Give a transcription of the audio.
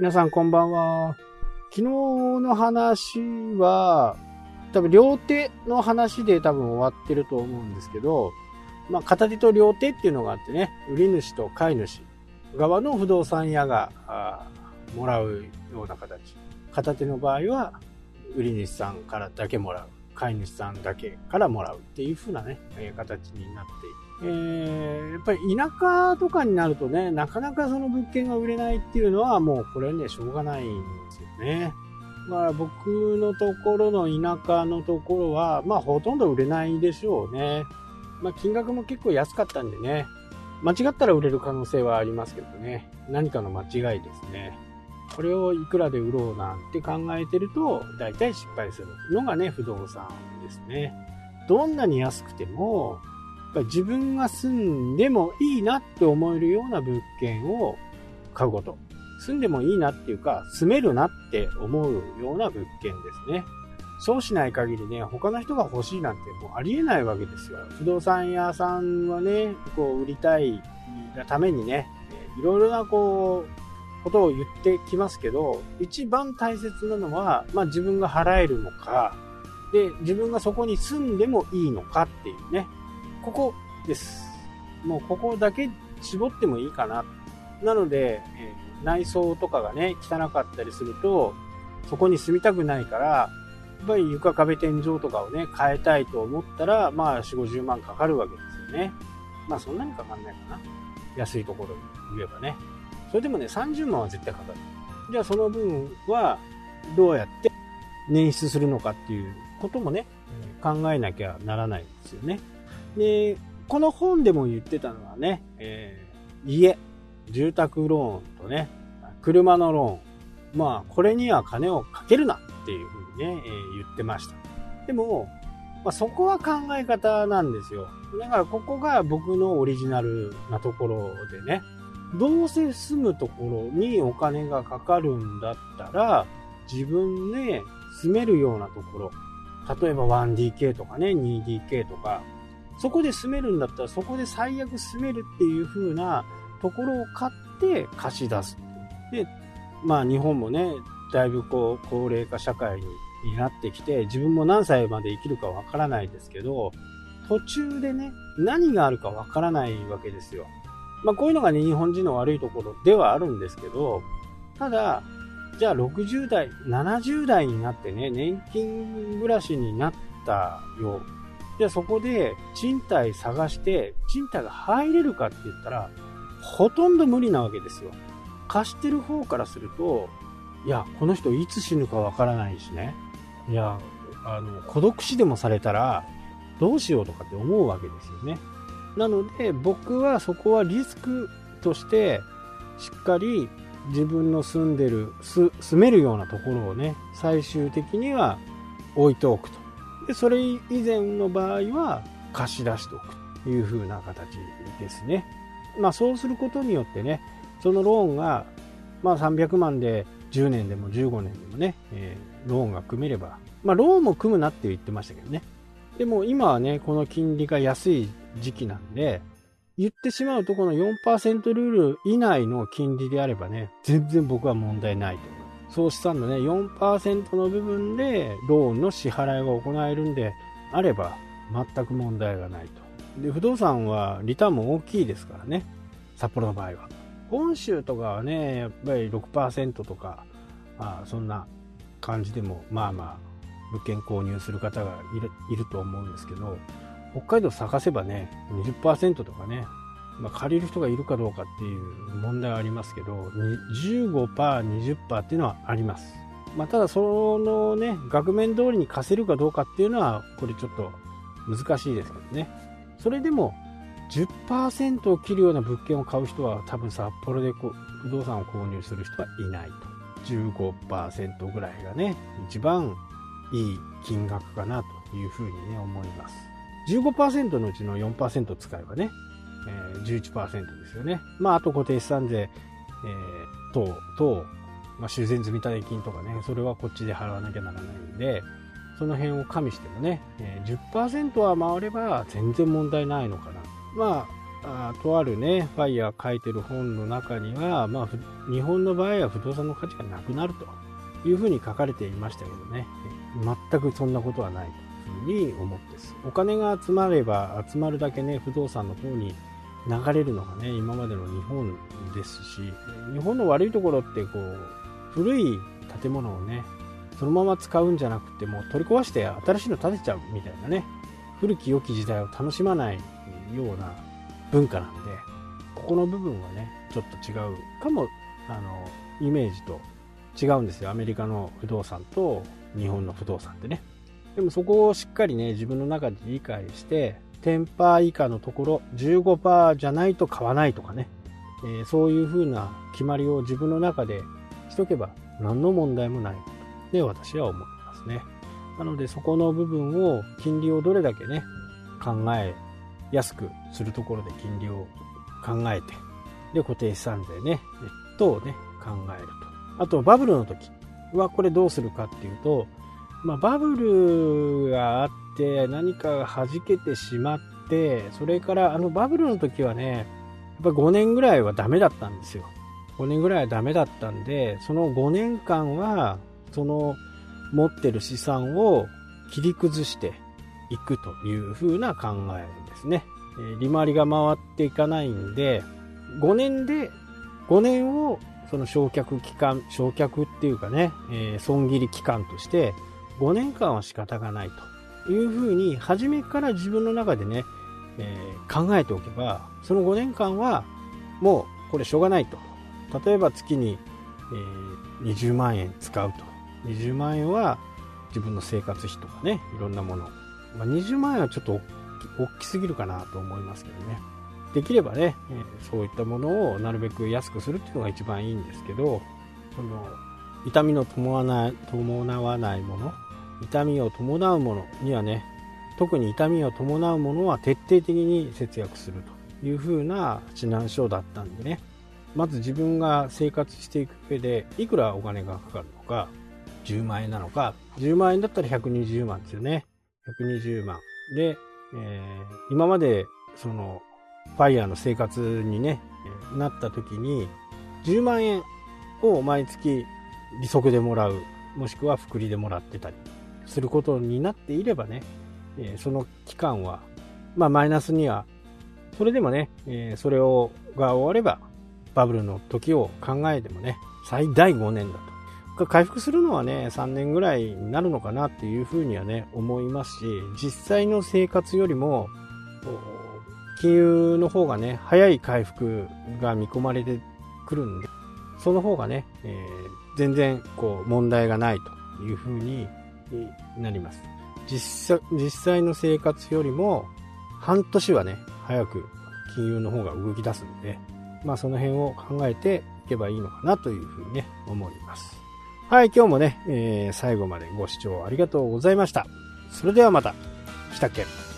皆さんこんばんは。昨日の話は、多分両手の話で多分終わってると思うんですけど、まあ、片手と両手っていうのがあってね、売り主と買い主側の不動産屋がもらうような形。片手の場合は、売り主さんからだけもらう。飼い主さんだけからもらうっていう風なね、形になっている。えー、やっぱり田舎とかになるとね、なかなかその物件が売れないっていうのはもうこれね、しょうがないんですよね。まあ僕のところの田舎のところは、まあほとんど売れないでしょうね。まあ金額も結構安かったんでね、間違ったら売れる可能性はありますけどね、何かの間違いですね。これをいくらで売ろうなんて考えてると、大体失敗するのがね、不動産ですね。どんなに安くても、自分が住んでもいいなって思えるような物件を買うこと。住んでもいいなっていうか、住めるなって思うような物件ですね。そうしない限りね、他の人が欲しいなんてもうありえないわけですよ。不動産屋さんはね、こう売りたいがためにね、いろいろなこう、ことを言ってきますけど、一番大切なのは、まあ自分が払えるのか、で、自分がそこに住んでもいいのかっていうね。ここです。もうここだけ絞ってもいいかな。なので、えー、内装とかがね、汚かったりすると、そこに住みたくないから、やっぱり床壁天井とかをね、変えたいと思ったら、まあ4、50万かかるわけですよね。まあそんなにかかんないかな。安いところに言えばね。それでもね、30万は絶対かかる。じゃあその分はどうやって捻出するのかっていうこともね、考えなきゃならないですよね。で、この本でも言ってたのはね、えー、家、住宅ローンとね、車のローン。まあ、これには金をかけるなっていうふうにね、えー、言ってました。でも、まあ、そこは考え方なんですよ。だからここが僕のオリジナルなところでね、どうせ住むところにお金がかかるんだったら、自分で住めるようなところ、例えば 1DK とかね、2DK とか、そこで住めるんだったらそこで最悪住めるっていう風なところを買って貸し出す。で、まあ日本もね、だいぶこう高齢化社会になってきて、自分も何歳まで生きるかわからないですけど、途中でね、何があるかわからないわけですよ。まあ、こういうのがね、日本人の悪いところではあるんですけど、ただ、じゃあ60代、70代になってね、年金暮らしになったよ。じゃあそこで賃貸探して、賃貸が入れるかって言ったら、ほとんど無理なわけですよ。貸してる方からすると、いや、この人いつ死ぬかわからないしね。いや、あの、孤独死でもされたら、どうしようとかって思うわけですよね。なので僕はそこはリスクとしてしっかり自分の住んでる住めるようなところをね最終的には置いておくとでそれ以前の場合は貸し出しておくという風な形ですねまあそうすることによってねそのローンがまあ300万で10年でも15年でもね、えー、ローンが組めればまあローンも組むなって言ってましたけどねでも今はねこの金利が安い時期なんで、言ってしまうとこの4%ルール以内の金利であればね、全然僕は問題ないと。総資産のね、4%の部分でローンの支払いが行えるんであれば、全く問題がないと。で、不動産はリターンも大きいですからね、札幌の場合は。本州とかはね、やっぱり6%とか、あそんな感じでも、まあまあ、物件購入する方がいるいると思うんですけど、北海道探せばね、20%とかね、まあ、借りる人がいるかどうかっていう問題はありますけど、15%、20%っていうのはあります。まあ、ただそのね、額面通りに貸せるかどうかっていうのは、これちょっと難しいですけどね。それでも、10%を切るような物件を買う人は多分札幌で不動産を購入する人はいないと。15%ぐらいがね、一番いい金額かなというふうにね、思います。15%のうちの4%使えばね、えー、11%ですよね。まあ、あと固定資産税、えー、等、等、まあ、修繕積立金とかね、それはこっちで払わなきゃならないんで、その辺を加味してもね、えー、10%は回れば全然問題ないのかな。まあ、あとあるね、ファイヤー書いてる本の中には、まあ、日本の場合は不動産の価値がなくなるというふうに書かれていましたけどね、全くそんなことはないというふうに思ってです。お金が集まれば集まるだけね、不動産の方に流れるのがね、今までの日本ですし、日本の悪いところってこう、古い建物をね、そのまま使うんじゃなくて、もう取り壊して新しいの建てちゃうみたいなね、古き良き時代を楽しまないような文化なんで、ここの部分はね、ちょっと違うかも、あの、イメージと違うんですよ。アメリカの不動産と日本の不動産ってね。でもそこをしっかりね、自分の中で理解して、10%以下のところ、15%じゃないと買わないとかね、えー、そういう風な決まりを自分の中でしとけば何の問題もないで私は思いますね。なのでそこの部分を金利をどれだけね、考えやすくするところで金利を考えて、で、固定資産税ね、等をね、考えると。あと、バブルの時はこれどうするかっていうと、まあ、バブルがあって何かが弾けてしまって、それからあのバブルの時はね、やっぱ5年ぐらいはダメだったんですよ。5年ぐらいはダメだったんで、その5年間は、その持ってる資産を切り崩していくという風な考えですね。利回りが回っていかないんで、5年で、5年をその焼却期間、焼却っていうかね、えー、損切り期間として、5年間は仕方がないというふうに、初めから自分の中でね、えー、考えておけば、その5年間はもうこれしょうがないと。例えば月に、えー、20万円使うと。20万円は自分の生活費とかね、いろんなもの。まあ、20万円はちょっと大きすぎるかなと思いますけどね。できればね、えー、そういったものをなるべく安くするっていうのが一番いいんですけど、その痛みの伴伴わないもの、痛みを伴うものにはね、特に痛みを伴うものは徹底的に節約するという風な指南書だったんでね、まず自分が生活していく上でいくらお金がかかるのか、10万円なのか、10万円だったら120万ですよね。120万。で、えー、今まで、その、ファイヤーの生活にね、なった時に、10万円を毎月利息でもらう、もしくは福利でもらってたりすることになっていればね、え、その期間は、まあマイナスには、それでもね、え、それを、が終われば、バブルの時を考えてもね、最大5年だと。回復するのはね、3年ぐらいになるのかなっていうふうにはね、思いますし、実際の生活よりも、金融の方がね、早い回復が見込まれてくるんで、その方がね、えー、全然こう問題がないというふうにになります。実際実際の生活よりも半年はね、早く金融の方が動き出すんで、まあその辺を考えていけばいいのかなというふうにね、思います。はい、今日もね、えー、最後までご視聴ありがとうございました。それではまた。来たっけ